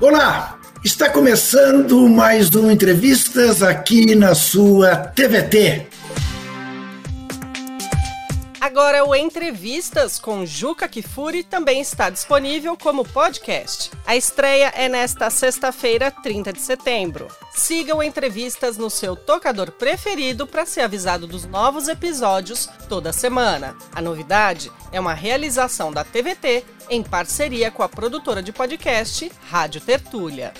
Olá, está começando mais um Entrevistas aqui na sua TVT. Agora, o Entrevistas com Juca Kifuri também está disponível como podcast. A estreia é nesta sexta-feira, 30 de setembro. Siga o Entrevistas no seu tocador preferido para ser avisado dos novos episódios toda semana. A novidade é uma realização da TVT em parceria com a produtora de podcast Rádio Tertúlia.